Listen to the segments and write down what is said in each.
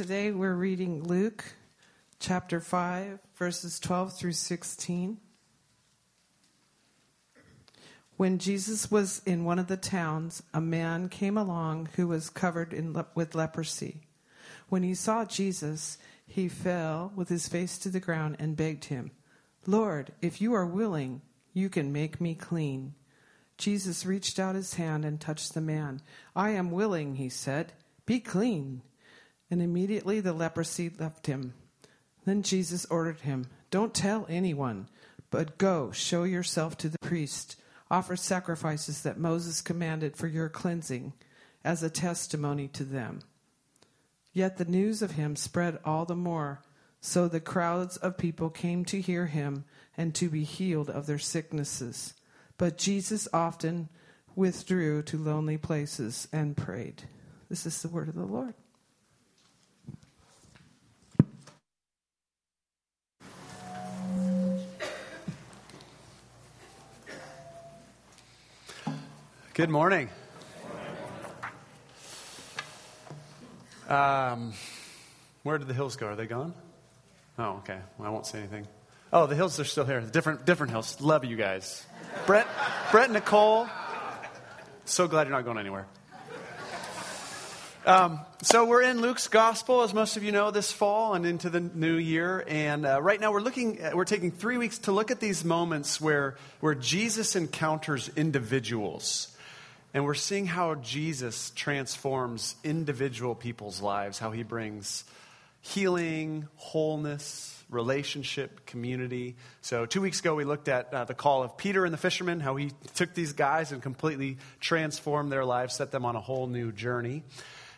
today we're reading Luke chapter 5, verses 12 through 16. When Jesus was in one of the towns, a man came along who was covered le- with leprosy. When he saw Jesus, he fell with his face to the ground and begged him, Lord, if you are willing, you can make me clean. Jesus reached out his hand and touched the man. I am willing, he said. Be clean. And immediately the leprosy left him. Then Jesus ordered him, Don't tell anyone, but go, show yourself to the priest, offer sacrifices that Moses commanded for your cleansing as a testimony to them. Yet the news of him spread all the more, so the crowds of people came to hear him and to be healed of their sicknesses. But Jesus often withdrew to lonely places and prayed. This is the word of the Lord. Good morning. Um, where did the hills go? Are they gone? Oh, okay. Well, I won't say anything. Oh, the hills are still here. Different, different hills. Love you guys. Brett, Brett, Nicole. So glad you're not going anywhere. Um, so we're in Luke's gospel, as most of you know, this fall and into the new year. And uh, right now we're looking, at, we're taking three weeks to look at these moments where where Jesus encounters individuals and we're seeing how Jesus transforms individual people's lives, how he brings healing, wholeness, relationship, community. So, two weeks ago, we looked at uh, the call of Peter and the fishermen, how he took these guys and completely transformed their lives, set them on a whole new journey.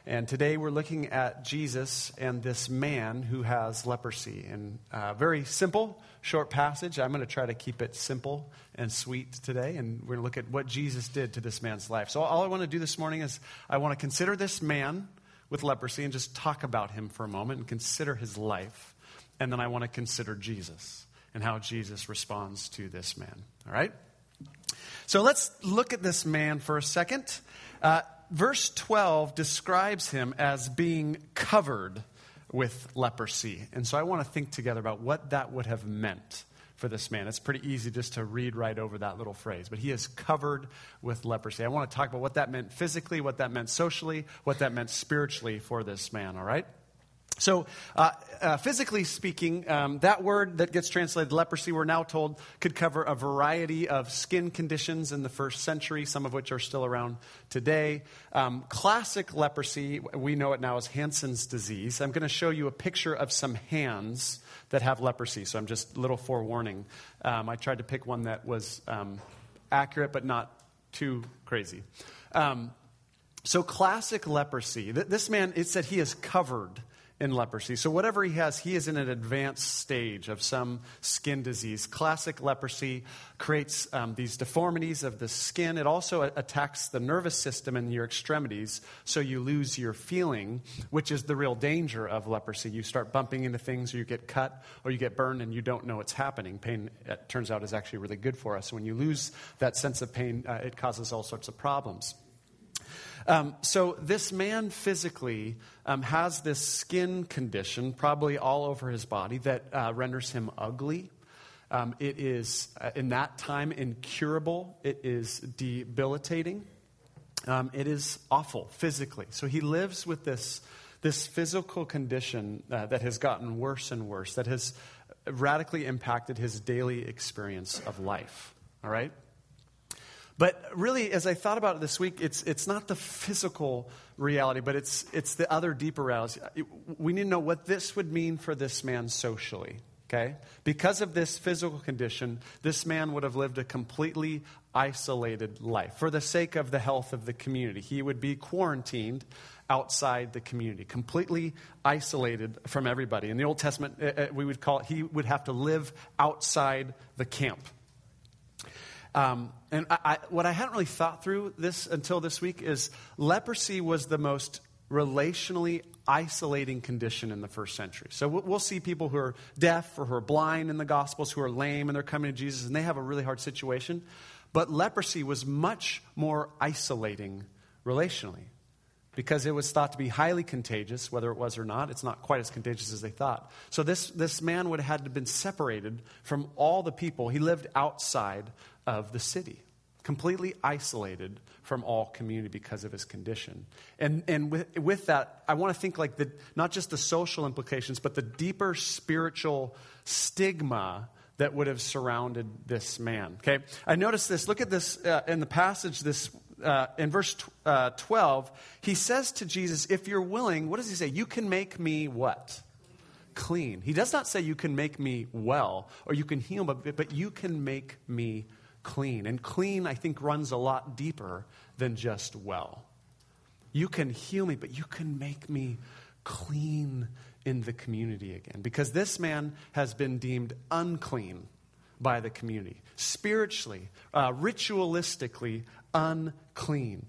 And today we're looking at Jesus and this man who has leprosy. And uh, very simple, short passage. I'm going to try to keep it simple and sweet today. And we're going to look at what Jesus did to this man's life. So, all I want to do this morning is I want to consider this man with leprosy and just talk about him for a moment and consider his life. And then I want to consider Jesus and how Jesus responds to this man. All right? So, let's look at this man for a second. Uh, verse 12 describes him as being covered with leprosy. And so I want to think together about what that would have meant for this man. It's pretty easy just to read right over that little phrase, but he is covered with leprosy. I want to talk about what that meant physically, what that meant socially, what that meant spiritually for this man, all right? So, uh, uh, physically speaking, um, that word that gets translated leprosy, we're now told, could cover a variety of skin conditions in the first century, some of which are still around today. Um, classic leprosy, we know it now as Hansen's disease. I'm going to show you a picture of some hands that have leprosy, so I'm just a little forewarning. Um, I tried to pick one that was um, accurate but not too crazy. Um, so, classic leprosy, this man, it said he is covered in leprosy. So, whatever he has, he is in an advanced stage of some skin disease. Classic leprosy creates um, these deformities of the skin. It also attacks the nervous system and your extremities, so you lose your feeling, which is the real danger of leprosy. You start bumping into things, or you get cut, or you get burned, and you don't know what's happening. Pain, it turns out, is actually really good for us. When you lose that sense of pain, uh, it causes all sorts of problems. Um, so, this man physically um, has this skin condition, probably all over his body, that uh, renders him ugly. Um, it is, uh, in that time, incurable. It is debilitating. Um, it is awful physically. So, he lives with this, this physical condition uh, that has gotten worse and worse, that has radically impacted his daily experience of life. All right? But really, as I thought about it this week, it's, it's not the physical reality, but it's, it's the other deeper reality. We need to know what this would mean for this man socially. Okay? Because of this physical condition, this man would have lived a completely isolated life for the sake of the health of the community. He would be quarantined outside the community, completely isolated from everybody. In the Old Testament, uh, uh, we would call it, he would have to live outside the camp. Um, and I, I, what I hadn't really thought through this until this week is leprosy was the most relationally isolating condition in the first century. So we'll see people who are deaf or who are blind in the Gospels, who are lame, and they're coming to Jesus, and they have a really hard situation. But leprosy was much more isolating relationally. Because it was thought to be highly contagious, whether it was or not. It's not quite as contagious as they thought. So this, this man would have had to have been separated from all the people. He lived outside of the city, completely isolated from all community because of his condition. And, and with, with that, I want to think like the, not just the social implications, but the deeper spiritual stigma that would have surrounded this man. Okay, I noticed this. Look at this uh, in the passage. This uh, in verse t- uh, 12, he says to Jesus, If you're willing, what does he say? You can make me what? Clean. He does not say you can make me well or you can heal me, but you can make me clean. And clean, I think, runs a lot deeper than just well. You can heal me, but you can make me clean in the community again. Because this man has been deemed unclean by the community, spiritually, uh, ritualistically unclean.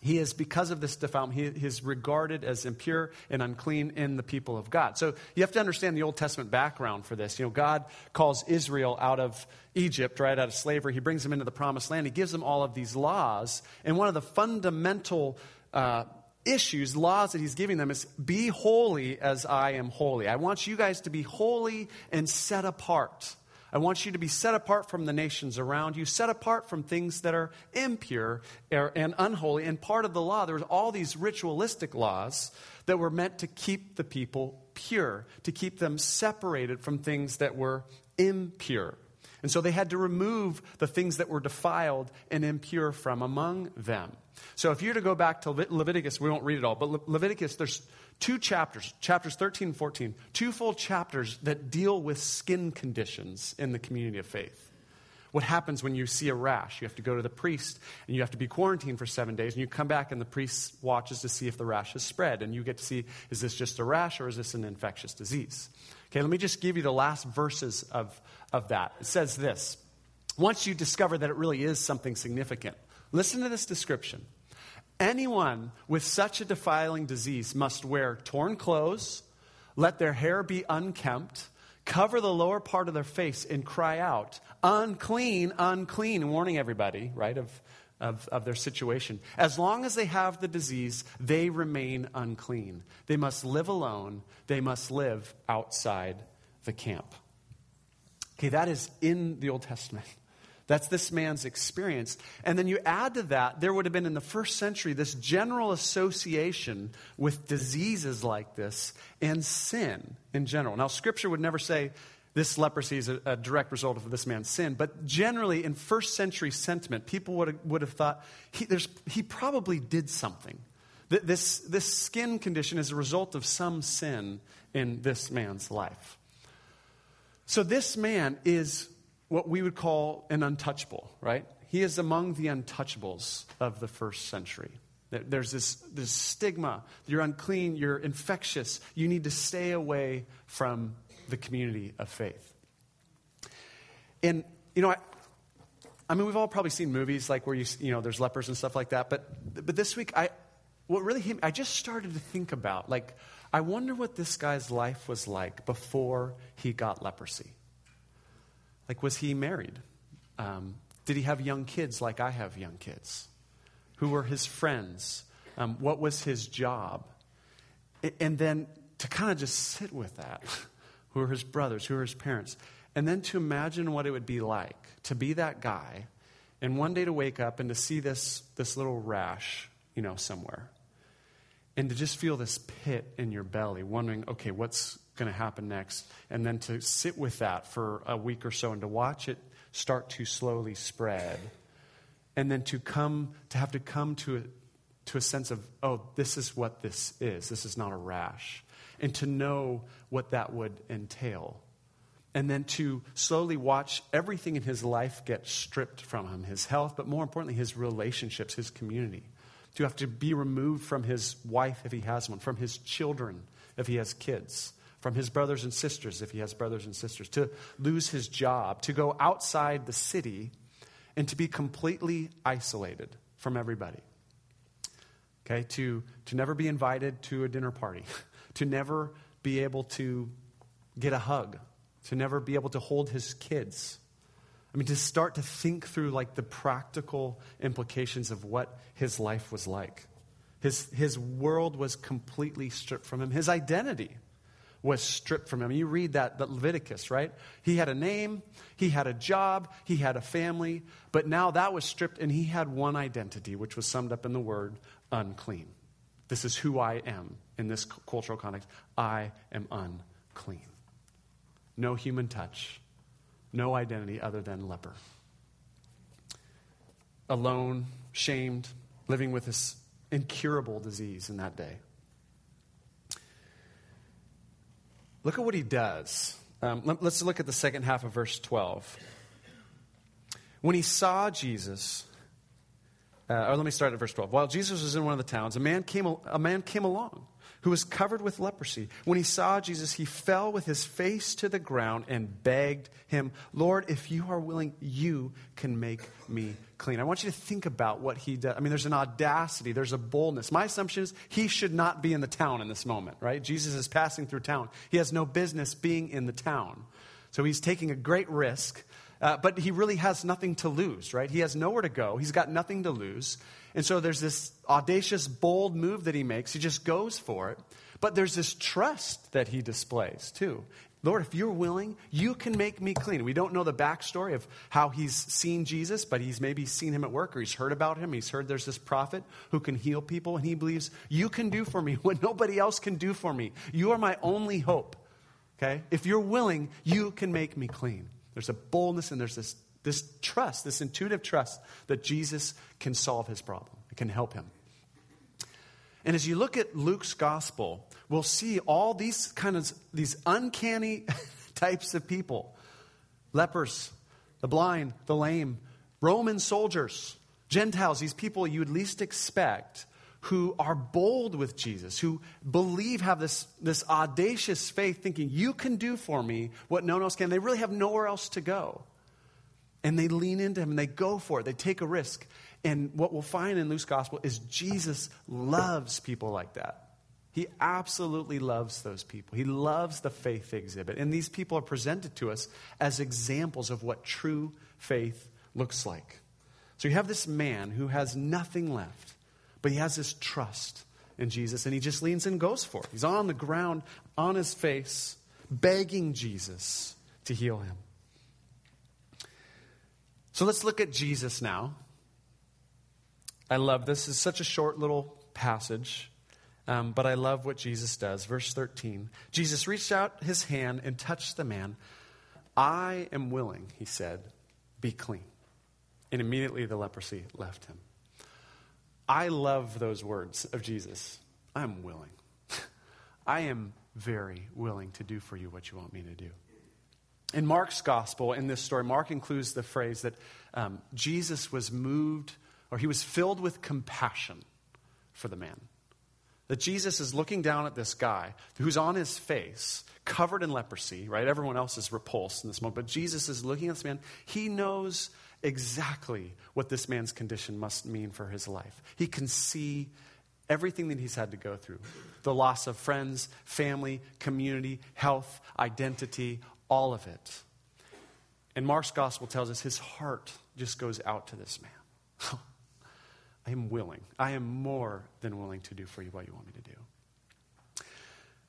He is, because of this defilement, he is regarded as impure and unclean in the people of God. So you have to understand the Old Testament background for this. You know, God calls Israel out of Egypt, right, out of slavery. He brings them into the promised land. He gives them all of these laws. And one of the fundamental uh, issues, laws that he's giving them is be holy as I am holy. I want you guys to be holy and set apart. I want you to be set apart from the nations around you, set apart from things that are impure and unholy. And part of the law, there was all these ritualistic laws that were meant to keep the people pure, to keep them separated from things that were impure. And so they had to remove the things that were defiled and impure from among them. So if you were to go back to Leviticus, we won't read it all, but Leviticus, there's two chapters, chapters 13 and 14, two full chapters that deal with skin conditions in the community of faith. What happens when you see a rash? You have to go to the priest and you have to be quarantined for seven days, and you come back and the priest watches to see if the rash has spread, and you get to see is this just a rash or is this an infectious disease? Okay, let me just give you the last verses of, of that. It says this Once you discover that it really is something significant, listen to this description. Anyone with such a defiling disease must wear torn clothes, let their hair be unkempt, cover the lower part of their face, and cry out, unclean, unclean, warning everybody, right, of, of, of their situation. As long as they have the disease, they remain unclean. They must live alone, they must live outside the camp. Okay, that is in the Old Testament. That's this man's experience. And then you add to that, there would have been in the first century this general association with diseases like this and sin in general. Now, scripture would never say this leprosy is a, a direct result of this man's sin, but generally in first century sentiment, people would have, would have thought he, he probably did something. This, this skin condition is a result of some sin in this man's life. So, this man is what we would call an untouchable, right? He is among the untouchables of the first century. There's this, this stigma. You're unclean, you're infectious. You need to stay away from the community of faith. And, you know, I, I mean, we've all probably seen movies like where you, you know, there's lepers and stuff like that. But, but this week, I, what really hit me, I just started to think about, like, I wonder what this guy's life was like before he got leprosy. Like, was he married? Um, did he have young kids like I have young kids? Who were his friends? Um, what was his job? And then to kind of just sit with that. Who are his brothers? Who are his parents? And then to imagine what it would be like to be that guy and one day to wake up and to see this, this little rash, you know, somewhere. And to just feel this pit in your belly, wondering, okay, what's going to happen next, and then to sit with that for a week or so and to watch it start to slowly spread, and then to come to have to come to a, to a sense of, oh, this is what this is. This is not a rash, and to know what that would entail. And then to slowly watch everything in his life get stripped from him his health, but more importantly, his relationships, his community. To have to be removed from his wife if he has one, from his children if he has kids, from his brothers and sisters, if he has brothers and sisters, to lose his job, to go outside the city, and to be completely isolated from everybody. Okay, to, to never be invited to a dinner party, to never be able to get a hug, to never be able to hold his kids. I mean, to start to think through like the practical implications of what his life was like. His, his world was completely stripped from him. His identity was stripped from him. You read that, that Leviticus, right? He had a name, he had a job, he had a family, but now that was stripped and he had one identity, which was summed up in the word unclean. This is who I am in this cultural context. I am unclean. No human touch, no identity other than leper. Alone, shamed, living with this incurable disease in that day. Look at what he does. Um, let, us look at the second half of verse 12. When he saw Jesus, uh, or let me start at verse 12. While Jesus was in one of the towns, a man came, a man came along who was covered with leprosy. When he saw Jesus, he fell with his face to the ground and begged him, Lord, if you are willing, you can make me clean. I want you to think about what he does. I mean, there's an audacity, there's a boldness. My assumption is he should not be in the town in this moment, right? Jesus is passing through town. He has no business being in the town. So he's taking a great risk. Uh, but he really has nothing to lose, right? He has nowhere to go. He's got nothing to lose. And so there's this audacious, bold move that he makes. He just goes for it. But there's this trust that he displays, too. Lord, if you're willing, you can make me clean. We don't know the backstory of how he's seen Jesus, but he's maybe seen him at work or he's heard about him. He's heard there's this prophet who can heal people, and he believes, You can do for me what nobody else can do for me. You are my only hope. Okay? If you're willing, you can make me clean. There's a boldness and there's this, this trust, this intuitive trust that Jesus can solve his problem, it can help him. And as you look at Luke's gospel, we'll see all these kind of these uncanny types of people lepers, the blind, the lame, Roman soldiers, Gentiles, these people you would least expect who are bold with Jesus, who believe, have this, this audacious faith, thinking, You can do for me what no one else can. They really have nowhere else to go. And they lean into him and they go for it. They take a risk. And what we'll find in Luke's gospel is Jesus loves people like that. He absolutely loves those people. He loves the faith they exhibit. And these people are presented to us as examples of what true faith looks like. So you have this man who has nothing left, but he has this trust in Jesus, and he just leans and goes for it. He's on the ground, on his face, begging Jesus to heal him. So let's look at Jesus now. I love this. It's such a short little passage, um, but I love what Jesus does. Verse 13 Jesus reached out his hand and touched the man. I am willing, he said, be clean. And immediately the leprosy left him. I love those words of Jesus. I'm willing. I am very willing to do for you what you want me to do. In Mark's gospel, in this story, Mark includes the phrase that um, Jesus was moved or he was filled with compassion for the man. That Jesus is looking down at this guy who's on his face, covered in leprosy, right? Everyone else is repulsed in this moment. But Jesus is looking at this man. He knows exactly what this man's condition must mean for his life. He can see everything that he's had to go through the loss of friends, family, community, health, identity, all of it. And Mark's gospel tells us his heart just goes out to this man. I am willing. I am more than willing to do for you what you want me to do.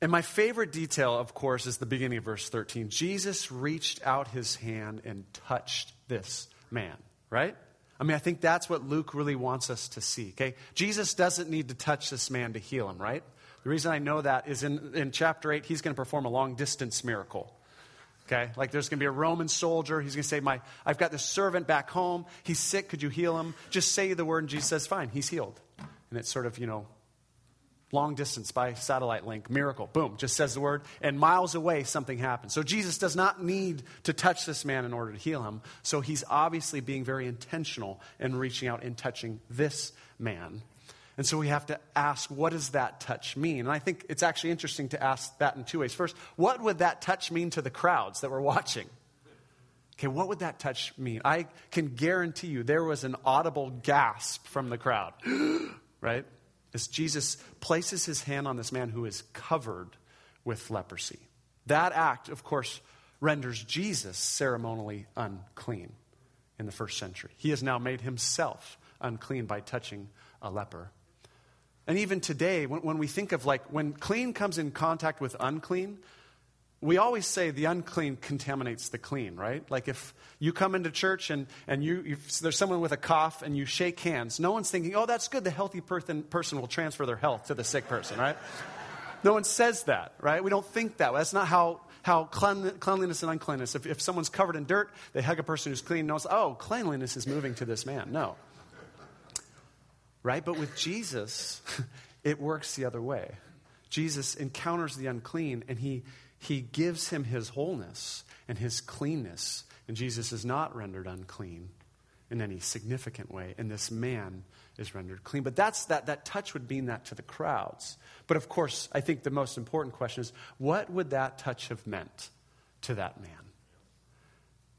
And my favorite detail, of course, is the beginning of verse 13. Jesus reached out his hand and touched this man, right? I mean, I think that's what Luke really wants us to see, okay? Jesus doesn't need to touch this man to heal him, right? The reason I know that is in, in chapter 8, he's going to perform a long distance miracle. Okay? Like there's going to be a Roman soldier. He's going to say, My, I've got this servant back home. He's sick. Could you heal him? Just say the word, and Jesus says, Fine, he's healed. And it's sort of, you know, long distance by satellite link, miracle. Boom, just says the word. And miles away, something happens. So Jesus does not need to touch this man in order to heal him. So he's obviously being very intentional in reaching out and touching this man. And so we have to ask, what does that touch mean? And I think it's actually interesting to ask that in two ways. First, what would that touch mean to the crowds that were watching? Okay, what would that touch mean? I can guarantee you there was an audible gasp from the crowd, right? As Jesus places his hand on this man who is covered with leprosy. That act, of course, renders Jesus ceremonially unclean in the first century. He has now made himself unclean by touching a leper. And even today, when, when we think of like when clean comes in contact with unclean, we always say the unclean contaminates the clean, right? Like if you come into church and, and you, there's someone with a cough and you shake hands, no one's thinking, oh, that's good. The healthy person, person will transfer their health to the sick person, right? no one says that, right? We don't think that. That's not how, how clean, cleanliness and uncleanness. If, if someone's covered in dirt, they hug a person who's clean, knows, oh, cleanliness is moving to this man. No. Right? But with Jesus, it works the other way. Jesus encounters the unclean and he he gives him his wholeness and his cleanness. And Jesus is not rendered unclean in any significant way. And this man is rendered clean. But that's that, that touch would mean that to the crowds. But of course, I think the most important question is what would that touch have meant to that man?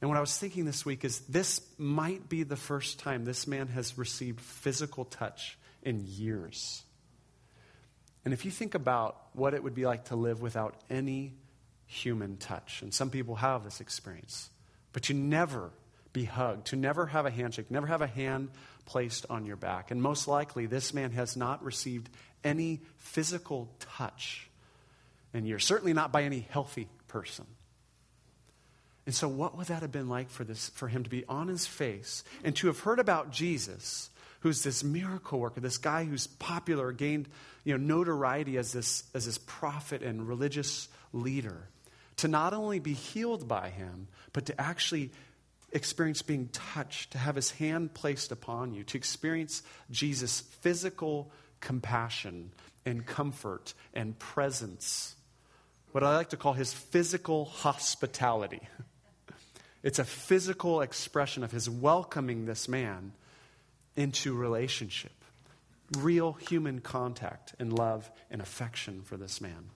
And what I was thinking this week is this might be the first time this man has received physical touch in years. And if you think about what it would be like to live without any human touch. And some people have this experience. But to never be hugged, to never have a handshake, never have a hand placed on your back. And most likely, this man has not received any physical touch in years, certainly not by any healthy person. And so, what would that have been like for, this, for him to be on his face and to have heard about Jesus, who's this miracle worker, this guy who's popular, gained you know, notoriety as this, as this prophet and religious leader? To not only be healed by him, but to actually experience being touched, to have his hand placed upon you, to experience Jesus' physical compassion and comfort and presence. What I like to call his physical hospitality. It's a physical expression of his welcoming this man into relationship, real human contact and love and affection for this man.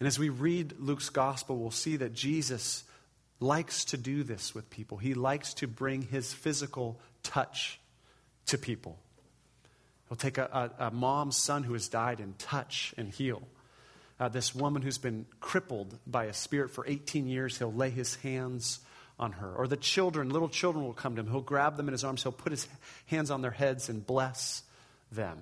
And as we read Luke's gospel, we'll see that Jesus likes to do this with people. He likes to bring his physical touch to people. He'll take a, a, a mom's son who has died and touch and heal. Uh, this woman who's been crippled by a spirit for 18 years, he'll lay his hands on her. Or the children, little children will come to him. He'll grab them in his arms, he'll put his hands on their heads and bless them.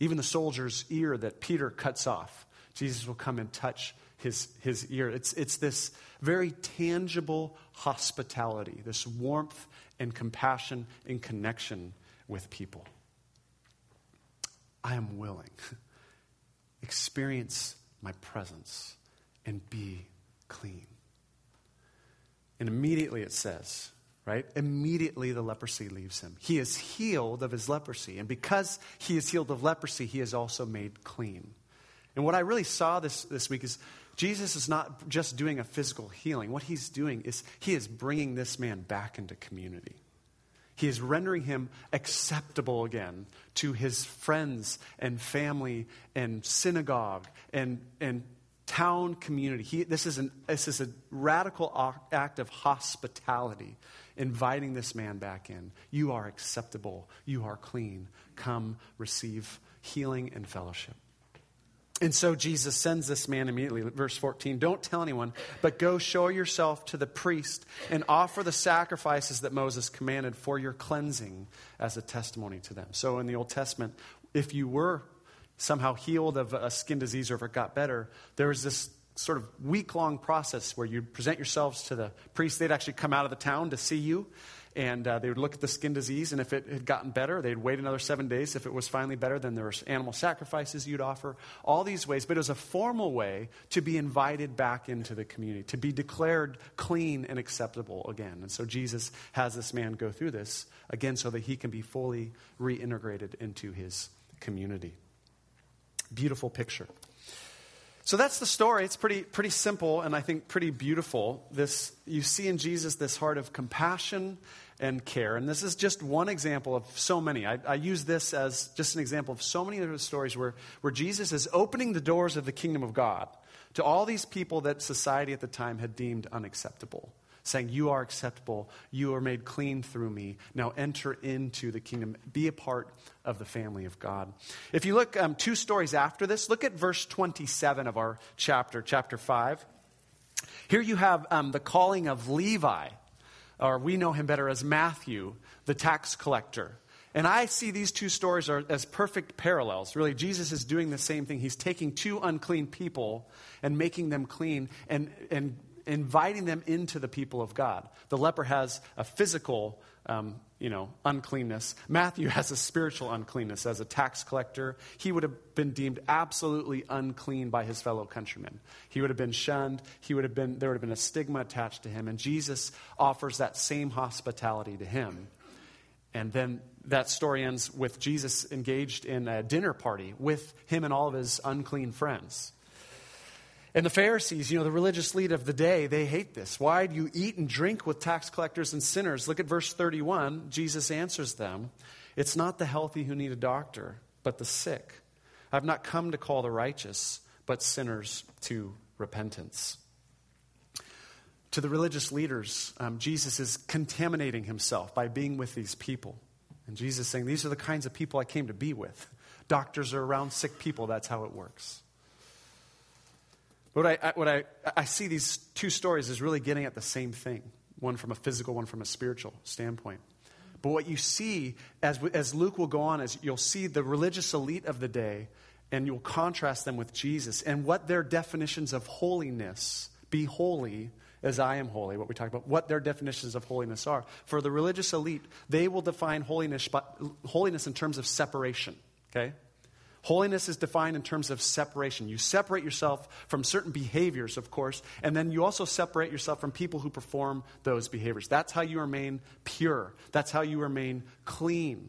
Even the soldier's ear that Peter cuts off, Jesus will come and touch his, his ear. It's, it's this very tangible hospitality, this warmth and compassion and connection with people. I am willing. Experience my presence and be clean. And immediately it says, right? Immediately the leprosy leaves him. He is healed of his leprosy. And because he is healed of leprosy, he is also made clean. And what I really saw this, this week is Jesus is not just doing a physical healing. What he's doing is he is bringing this man back into community. He is rendering him acceptable again to his friends and family and synagogue and, and town community. He, this, is an, this is a radical act of hospitality, inviting this man back in. You are acceptable. You are clean. Come receive healing and fellowship. And so Jesus sends this man immediately. Verse 14 Don't tell anyone, but go show yourself to the priest and offer the sacrifices that Moses commanded for your cleansing as a testimony to them. So in the Old Testament, if you were somehow healed of a skin disease or if it got better, there was this sort of week long process where you'd present yourselves to the priest. They'd actually come out of the town to see you and uh, they would look at the skin disease, and if it had gotten better, they'd wait another seven days. If it was finally better, then there were animal sacrifices you'd offer. All these ways, but it was a formal way to be invited back into the community, to be declared clean and acceptable again. And so Jesus has this man go through this again so that he can be fully reintegrated into his community. Beautiful picture. So that's the story. It's pretty, pretty simple and I think pretty beautiful. This, you see in Jesus this heart of compassion and care. And this is just one example of so many. I, I, use this as just an example of so many other stories where, where Jesus is opening the doors of the kingdom of God to all these people that society at the time had deemed unacceptable. Saying, You are acceptable. You are made clean through me. Now enter into the kingdom. Be a part of the family of God. If you look um, two stories after this, look at verse 27 of our chapter, chapter 5. Here you have um, the calling of Levi or we know him better as Matthew, the tax collector. And I see these two stories are, as perfect parallels. Really, Jesus is doing the same thing. He's taking two unclean people and making them clean and, and inviting them into the people of God. The leper has a physical, um, you know, uncleanness. Matthew has a spiritual uncleanness. As a tax collector, he would have been deemed absolutely unclean by his fellow countrymen. He would have been shunned. He would have been, there would have been a stigma attached to him. And Jesus offers that same hospitality to him. And then that story ends with Jesus engaged in a dinner party with him and all of his unclean friends. And the Pharisees, you know, the religious lead of the day, they hate this. Why do you eat and drink with tax collectors and sinners? Look at verse 31. Jesus answers them It's not the healthy who need a doctor, but the sick. I've not come to call the righteous, but sinners to repentance. To the religious leaders, um, Jesus is contaminating himself by being with these people. And Jesus is saying, These are the kinds of people I came to be with. Doctors are around sick people, that's how it works. What I, I, what I, I see these two stories is really getting at the same thing one from a physical, one from a spiritual standpoint. But what you see, as, as Luke will go on, is you'll see the religious elite of the day, and you'll contrast them with Jesus and what their definitions of holiness, be holy, as I am holy, what we talk about, what their definitions of holiness are. For the religious elite, they will define holiness, holiness in terms of separation, okay? Holiness is defined in terms of separation. You separate yourself from certain behaviors, of course, and then you also separate yourself from people who perform those behaviors. That's how you remain pure. That's how you remain clean.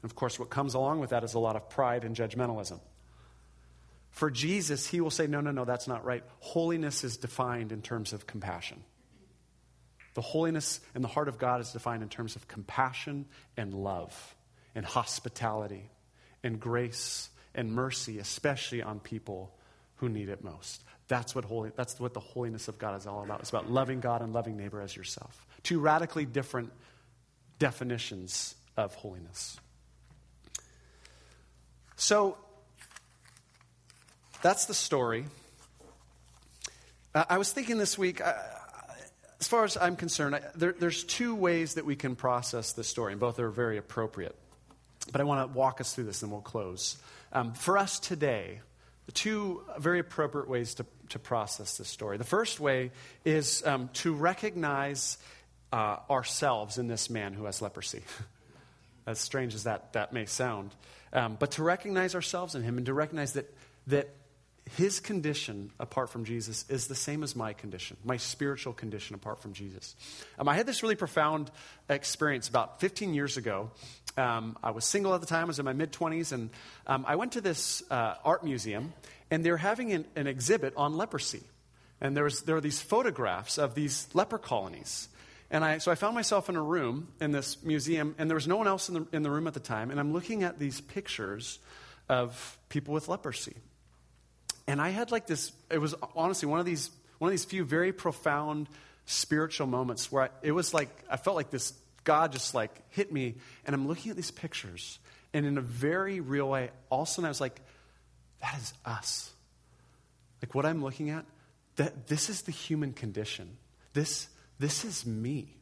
And of course, what comes along with that is a lot of pride and judgmentalism. For Jesus, he will say, no, no, no, that's not right. Holiness is defined in terms of compassion. The holiness in the heart of God is defined in terms of compassion and love and hospitality and grace and mercy, especially on people who need it most. That's what, holy, that's what the holiness of God is all about. It's about loving God and loving neighbor as yourself. Two radically different definitions of holiness. So, that's the story. Uh, I was thinking this week, uh, as far as I'm concerned, I, there, there's two ways that we can process this story, and both are very appropriate. But I want to walk us through this and we'll close. Um, for us today, the two very appropriate ways to, to process this story. The first way is um, to recognize uh, ourselves in this man who has leprosy. as strange as that, that may sound. Um, but to recognize ourselves in him and to recognize that, that his condition apart from Jesus is the same as my condition, my spiritual condition apart from Jesus. Um, I had this really profound experience about 15 years ago. Um, I was single at the time, I was in my mid 20s, and um, I went to this uh, art museum, and they were having an, an exhibit on leprosy. And there, was, there were these photographs of these leper colonies. And I, so I found myself in a room in this museum, and there was no one else in the, in the room at the time, and I'm looking at these pictures of people with leprosy. And I had like this, it was honestly one of these, one of these few very profound spiritual moments where I, it was like, I felt like this, God just like hit me. And I'm looking at these pictures, and in a very real way, all of a sudden I was like, that is us. Like what I'm looking at, that this is the human condition. This, this is me.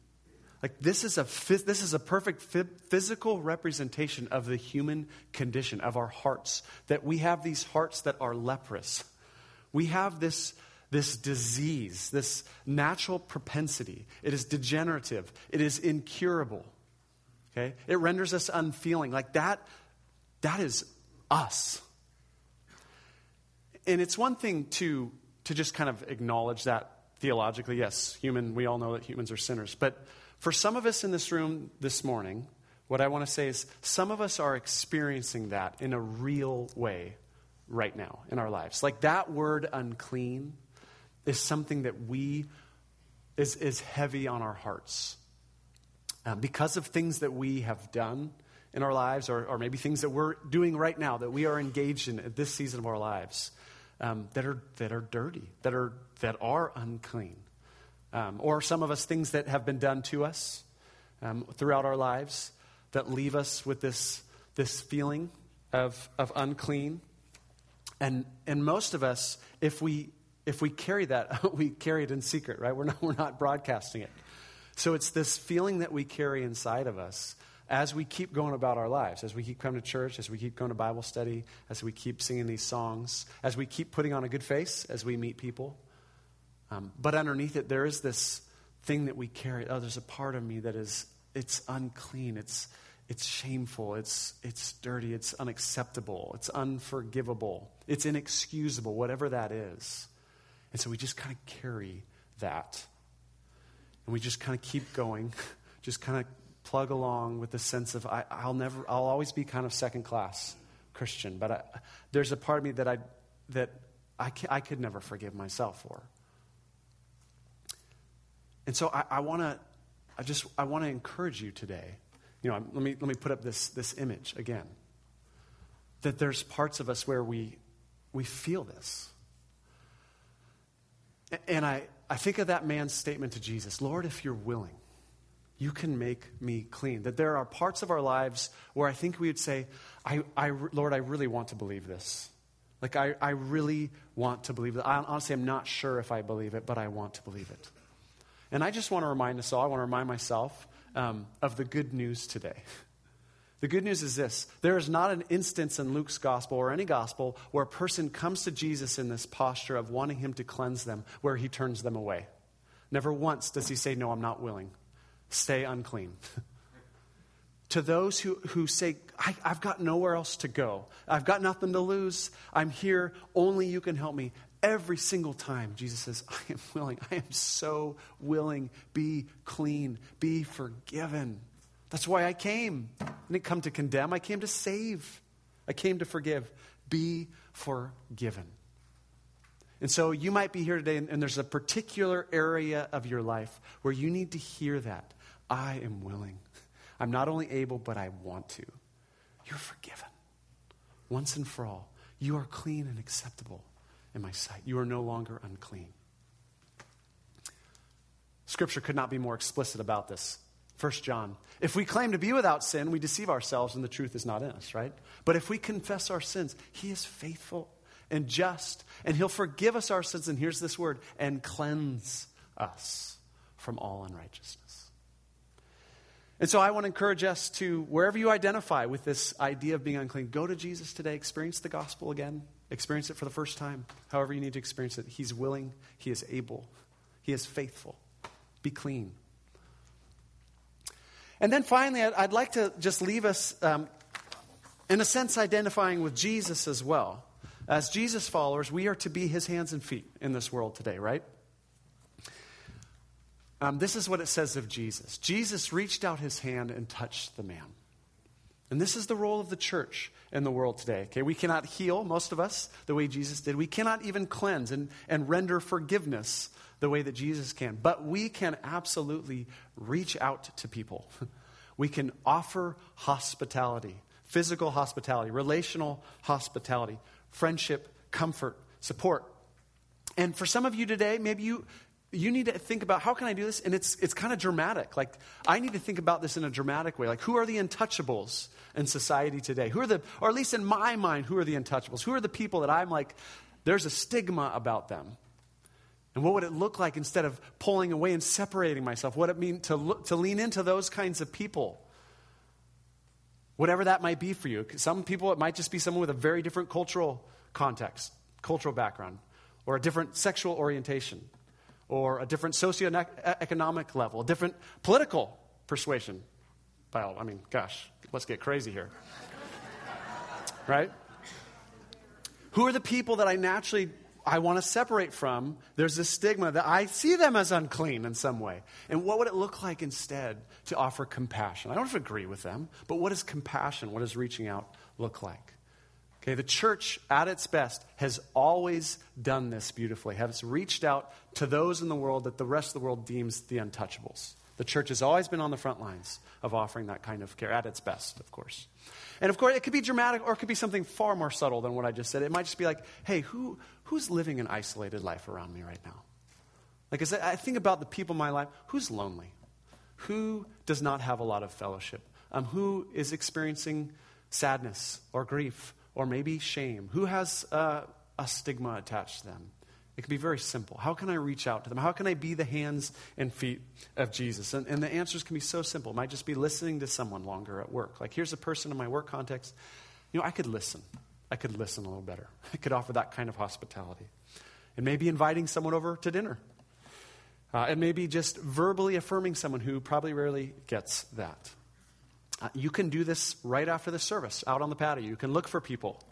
Like this is a this is a perfect physical representation of the human condition of our hearts. That we have these hearts that are leprous. We have this this disease, this natural propensity. It is degenerative. It is incurable. Okay? It renders us unfeeling. Like that that is us. And it's one thing to to just kind of acknowledge that theologically. Yes, human, we all know that humans are sinners. But for some of us in this room this morning, what I want to say is some of us are experiencing that in a real way right now in our lives. Like that word unclean is something that we is, is heavy on our hearts. Um, because of things that we have done in our lives, or, or maybe things that we're doing right now that we are engaged in at this season of our lives, um, that, are, that are dirty, that are, that are unclean. Um, or some of us, things that have been done to us um, throughout our lives that leave us with this, this feeling of, of unclean. And, and most of us, if we, if we carry that, we carry it in secret, right? We're not, we're not broadcasting it. So it's this feeling that we carry inside of us as we keep going about our lives, as we keep coming to church, as we keep going to Bible study, as we keep singing these songs, as we keep putting on a good face as we meet people. Um, but underneath it, there is this thing that we carry. Oh, there's a part of me that is, it's unclean. It's, it's shameful. It's, it's dirty. It's unacceptable. It's unforgivable. It's inexcusable, whatever that is. And so we just kind of carry that. And we just kind of keep going, just kind of plug along with the sense of I, will never, I'll always be kind of second class Christian. But I, there's a part of me that I, that I, I could never forgive myself for. And so I, I want to, I just, I want to encourage you today. You know, let me, let me put up this, this image again. That there's parts of us where we, we feel this. And I, I think of that man's statement to Jesus Lord, if you're willing, you can make me clean. That there are parts of our lives where I think we would say, I, I, Lord, I really want to believe this. Like, I, I really want to believe it. I, honestly, I'm not sure if I believe it, but I want to believe it. And I just want to remind us all, I want to remind myself um, of the good news today. The good news is this there is not an instance in Luke's gospel or any gospel where a person comes to Jesus in this posture of wanting him to cleanse them, where he turns them away. Never once does he say, No, I'm not willing. Stay unclean. to those who, who say, I, have got nowhere else to go, I've got nothing to lose, I'm here, only you can help me. Every single time, Jesus says, I am willing. I am so willing. Be clean. Be forgiven. That's why I came. I didn't come to condemn, I came to save. I came to forgive. Be forgiven. And so you might be here today, and, and there's a particular area of your life where you need to hear that. I am willing. I'm not only able, but I want to. You're forgiven. Once and for all. You are clean and acceptable in my sight. You are no longer unclean. Scripture could not be more explicit about this. 1 John. If we claim to be without sin, we deceive ourselves and the truth is not in us, right? But if we confess our sins, He is faithful and just, and He'll forgive us our sins, and here's this word, and cleanse us from all unrighteousness. And so I want to encourage us to, wherever you identify with this idea of being unclean, go to Jesus today, experience the gospel again, experience it for the first time, however you need to experience it. He's willing, He is able, He is faithful. Be clean. And then finally, I'd, like to just leave us, um, in a sense, identifying with Jesus as well. As Jesus followers, we are to be His hands and feet in this world today, right? Um, this is what it says of Jesus Jesus reached out his hand and touched the man. And this is the role of the church in the world today. Okay, we cannot heal, most of us, the way Jesus did. We cannot even cleanse and, and render forgiveness the way that Jesus can. But we can absolutely reach out to people. We can offer hospitality, physical hospitality, relational hospitality, friendship, comfort, support. And for some of you today, maybe you, you need to think about how can I do this? And it's, it's kind of dramatic. Like, I need to think about this in a dramatic way. Like, who are the untouchables in society today? Who are the, or at least in my mind, who are the untouchables? Who are the people that I'm like, there's a stigma about them? And what would it look like instead of pulling away and separating myself? What it mean to, look, to lean into those kinds of people? Whatever that might be for you. Some people, it might just be someone with a very different cultural context, cultural background, or a different sexual orientation or a different socioeconomic level, a different political persuasion. I mean, gosh, let's get crazy here. right? Who are the people that I naturally I want to separate from? There's this stigma that I see them as unclean in some way. And what would it look like instead to offer compassion? I don't agree with them, but what is compassion? What does reaching out look like? Okay, the church at its best has always done this beautifully, has reached out to those in the world that the rest of the world deems the untouchables. The church has always been on the front lines of offering that kind of care at its best, of course. And of course, it could be dramatic or it could be something far more subtle than what I just said. It might just be like, hey, who, who's living an isolated life around me right now? Like I think about the people in my life, who's lonely? Who does not have a lot of fellowship? Um, who is experiencing sadness or grief or maybe shame? Who has uh, a stigma attached to them? It can be very simple. How can I reach out to them? How can I be the hands and feet of Jesus? And, and the answers can be so simple. It might just be listening to someone longer at work. Like, here's a person in my work context. You know, I could listen. I could listen a little better. I could offer that kind of hospitality. And maybe inviting someone over to dinner. Uh, and maybe just verbally affirming someone who probably rarely gets that. Uh, you can do this right after the service, out on the patio. You can look for people.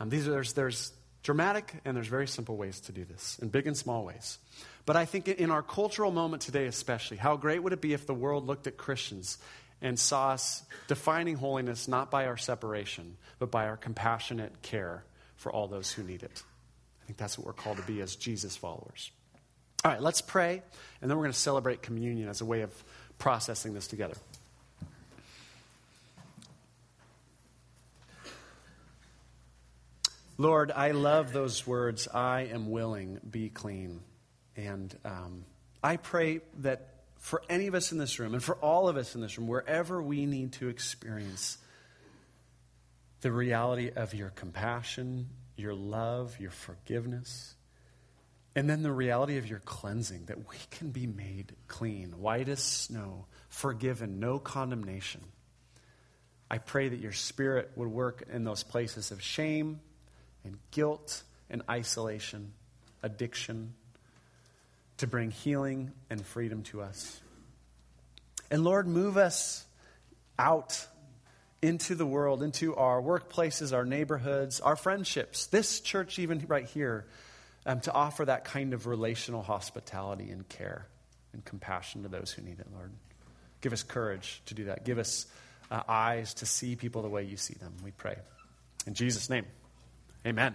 Um, these are, there's, there's dramatic and there's very simple ways to do this, in big and small ways. But I think in our cultural moment today, especially, how great would it be if the world looked at Christians and saw us defining holiness not by our separation, but by our compassionate care for all those who need it? I think that's what we're called to be as Jesus followers. All right, let's pray, and then we're going to celebrate communion as a way of processing this together. Lord, I love those words, I am willing, be clean. And um, I pray that for any of us in this room, and for all of us in this room, wherever we need to experience the reality of your compassion, your love, your forgiveness, and then the reality of your cleansing, that we can be made clean, white as snow, forgiven, no condemnation. I pray that your spirit would work in those places of shame and guilt and isolation, addiction, to bring healing and freedom to us. And Lord, move us out into the world, into our workplaces, our neighborhoods, our friendships, this church, even right here, um, to offer that kind of relational hospitality and care and compassion to those who need it, Lord. Give us courage to do that. Give us uh, eyes to see people the way you see them, we pray. In Jesus' name. Amen.